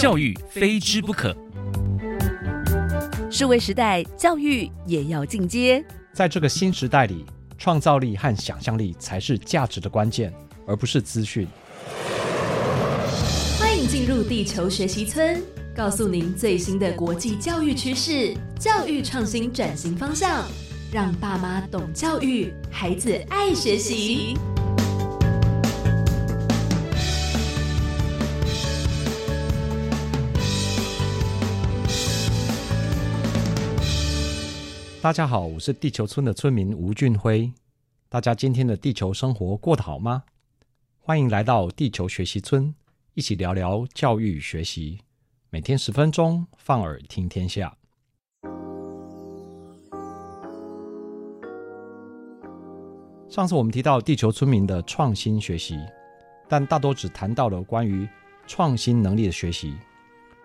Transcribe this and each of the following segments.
教育非之不可。数位时代，教育也要进阶。在这个新时代里，创造力和想象力才是价值的关键，而不是资讯。欢迎进入地球学习村，告诉您最新的国际教育趋势、教育创新转型方向，让爸妈懂教育，孩子爱学习。大家好，我是地球村的村民吴俊辉。大家今天的地球生活过得好吗？欢迎来到地球学习村，一起聊聊教育学习。每天十分钟，放耳听天下。上次我们提到地球村民的创新学习，但大多只谈到了关于创新能力的学习，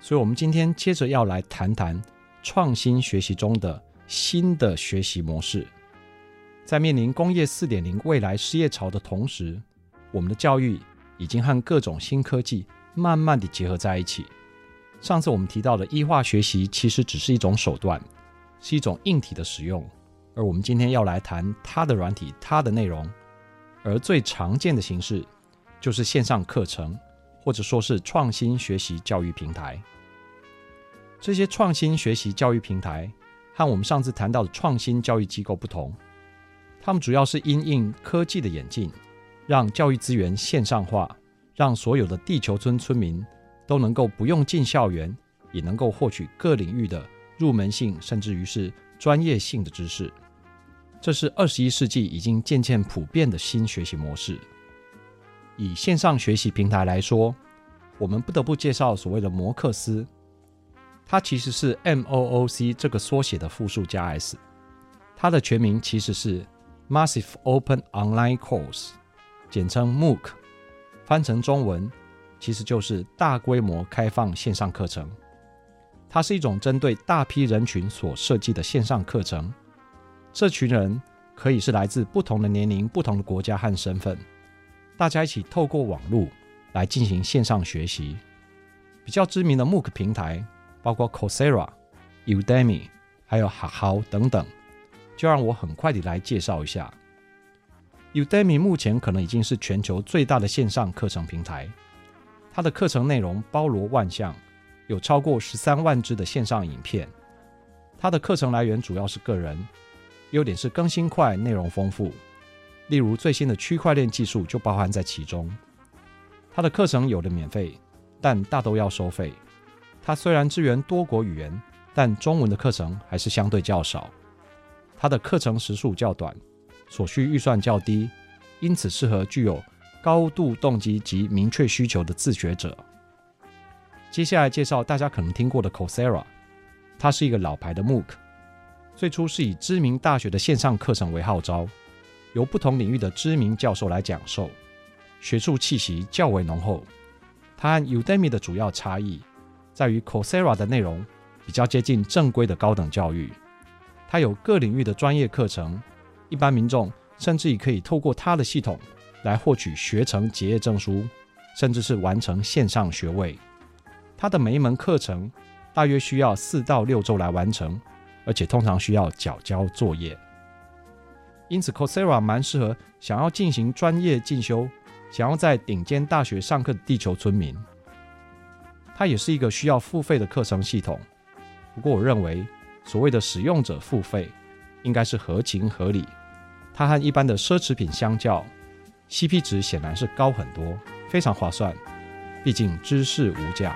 所以我们今天接着要来谈谈创新学习中的。新的学习模式，在面临工业四点零未来失业潮的同时，我们的教育已经和各种新科技慢慢地结合在一起。上次我们提到的异化学习其实只是一种手段，是一种硬体的使用，而我们今天要来谈它的软体、它的内容。而最常见的形式就是线上课程，或者说是创新学习教育平台。这些创新学习教育平台。和我们上次谈到的创新教育机构不同，他们主要是因应科技的演进，让教育资源线上化，让所有的地球村村民都能够不用进校园，也能够获取各领域的入门性甚至于是专业性的知识。这是二十一世纪已经渐渐普遍的新学习模式。以线上学习平台来说，我们不得不介绍所谓的摩课思。它其实是 MOOC 这个缩写的复数加 S，它的全名其实是 Massive Open Online Course，简称 MOOC，翻成中文其实就是大规模开放线上课程。它是一种针对大批人群所设计的线上课程，这群人可以是来自不同的年龄、不同的国家和身份，大家一起透过网络来进行线上学习。比较知名的 MOOC 平台。包括 Coursera、Udemy，还有 Hahow 等等，就让我很快地来介绍一下。Udemy 目前可能已经是全球最大的线上课程平台，它的课程内容包罗万象，有超过十三万支的线上影片。它的课程来源主要是个人，优点是更新快、内容丰富。例如最新的区块链技术就包含在其中。它的课程有的免费，但大都要收费。它虽然支援多国语言，但中文的课程还是相对较少。它的课程时数较短，所需预算较低，因此适合具有高度动机及明确需求的自学者。接下来介绍大家可能听过的 Coursera，它是一个老牌的 MOOC，最初是以知名大学的线上课程为号召，由不同领域的知名教授来讲授，学术气息较为浓厚。它和 Udemy 的主要差异。在于 Coursera 的内容比较接近正规的高等教育，它有各领域的专业课程，一般民众甚至也可以透过它的系统来获取学成结业证书，甚至是完成线上学位。它的每一门课程大约需要四到六周来完成，而且通常需要缴交作业。因此，Coursera 蛮适合想要进行专业进修、想要在顶尖大学上课的地球村民。它也是一个需要付费的课程系统，不过我认为所谓的使用者付费应该是合情合理。它和一般的奢侈品相较，CP 值显然是高很多，非常划算。毕竟知识无价。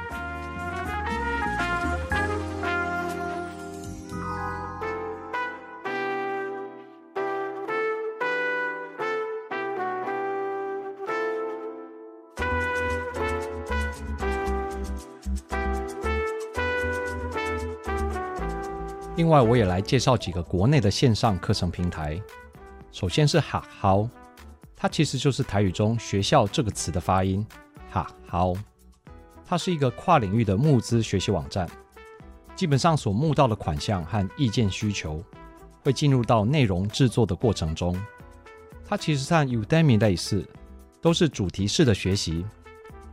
另外，我也来介绍几个国内的线上课程平台。首先是 Hahow，它其实就是台语中“学校”这个词的发音。Hahow，它是一个跨领域的募资学习网站。基本上所募到的款项和意见需求，会进入到内容制作的过程中。它其实和 Udemy 类似，都是主题式的学习。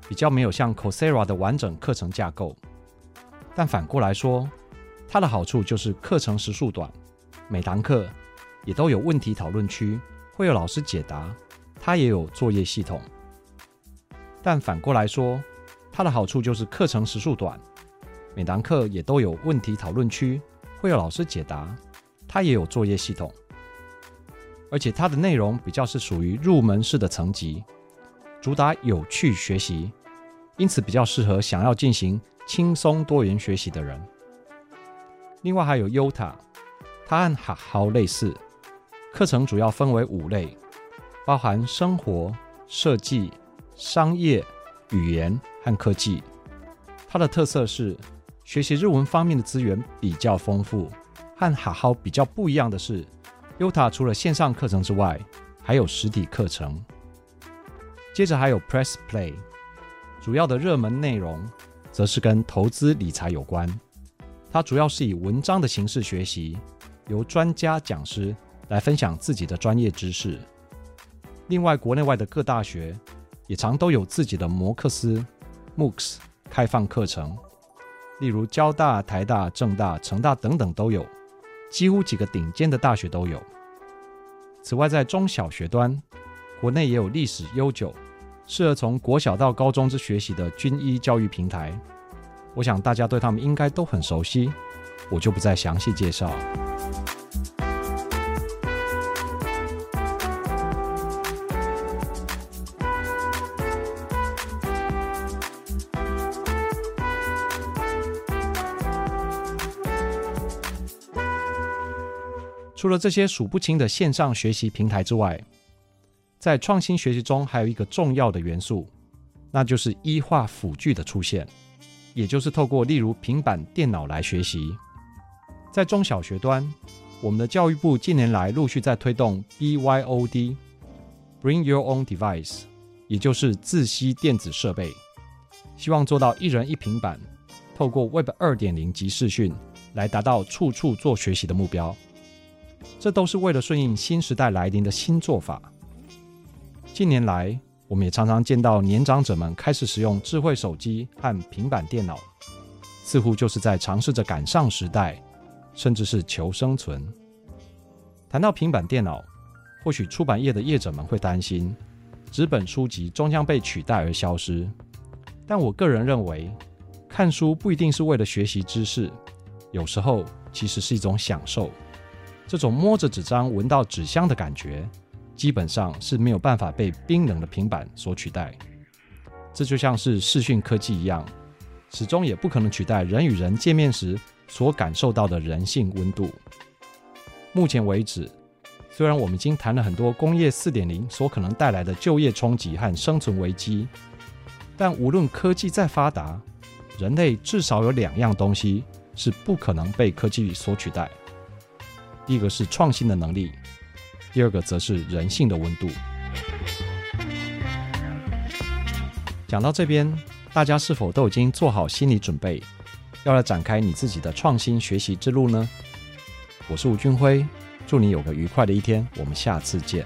比较没有像 Coursera 的完整课程架构。但反过来说，它的好处就是课程时数短，每堂课也都有问题讨论区，会有老师解答，它也有作业系统。但反过来说，它的好处就是课程时数短，每堂课也都有问题讨论区，会有老师解答，它也有作业系统。而且它的内容比较是属于入门式的层级，主打有趣学习，因此比较适合想要进行轻松多元学习的人。另外还有 Yota，它和好好类似，课程主要分为五类，包含生活、设计、商业、语言和科技。它的特色是学习日文方面的资源比较丰富，和好好比较不一样的是。Yota 除了线上课程之外，还有实体课程。接着还有 Press Play，主要的热门内容则是跟投资理财有关。它主要是以文章的形式学习，由专家讲师来分享自己的专业知识。另外，国内外的各大学也常都有自己的摩课斯 （MOOCs） 开放课程，例如交大、台大、政大、成大等等都有。几乎几个顶尖的大学都有。此外，在中小学端，国内也有历史悠久、适合从国小到高中之学习的军医教育平台。我想大家对他们应该都很熟悉，我就不再详细介绍。除了这些数不清的线上学习平台之外，在创新学习中还有一个重要的元素，那就是 E 化辅具的出现，也就是透过例如平板电脑来学习。在中小学端，我们的教育部近年来陆续在推动 BYOD（Bring Your Own Device），也就是自吸电子设备，希望做到一人一平板，透过 Web 二点零及视讯来达到处处做学习的目标。这都是为了顺应新时代来临的新做法。近年来，我们也常常见到年长者们开始使用智慧手机和平板电脑，似乎就是在尝试着赶上时代，甚至是求生存。谈到平板电脑，或许出版业的业者们会担心纸本书籍终将被取代而消失，但我个人认为，看书不一定是为了学习知识，有时候其实是一种享受。这种摸着纸张闻到纸香的感觉，基本上是没有办法被冰冷的平板所取代。这就像是视讯科技一样，始终也不可能取代人与人见面时所感受到的人性温度。目前为止，虽然我们已经谈了很多工业四点零所可能带来的就业冲击和生存危机，但无论科技再发达，人类至少有两样东西是不可能被科技所取代。第一个是创新的能力，第二个则是人性的温度。讲到这边，大家是否都已经做好心理准备，要来展开你自己的创新学习之路呢？我是吴俊辉，祝你有个愉快的一天，我们下次见。